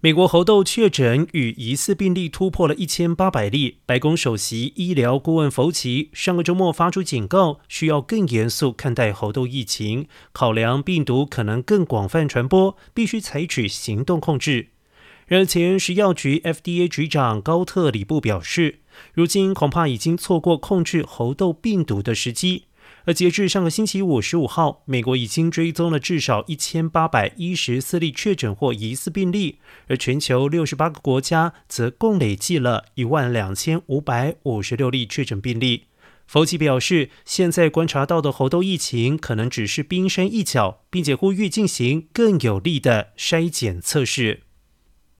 美国猴痘确诊与疑似病例突破了一千八百例。白宫首席医疗顾问福奇上个周末发出警告，需要更严肃看待猴痘疫情，考量病毒可能更广泛传播，必须采取行动控制。日前，食药局 FDA 局长高特里布表示，如今恐怕已经错过控制猴痘病毒的时机。而截至上个星期五十五号，美国已经追踪了至少一千八百一十四例确诊或疑似病例，而全球六十八个国家则共累计了一万两千五百五十六例确诊病例。福奇表示，现在观察到的猴痘疫情可能只是冰山一角，并且呼吁进行更有力的筛检测试。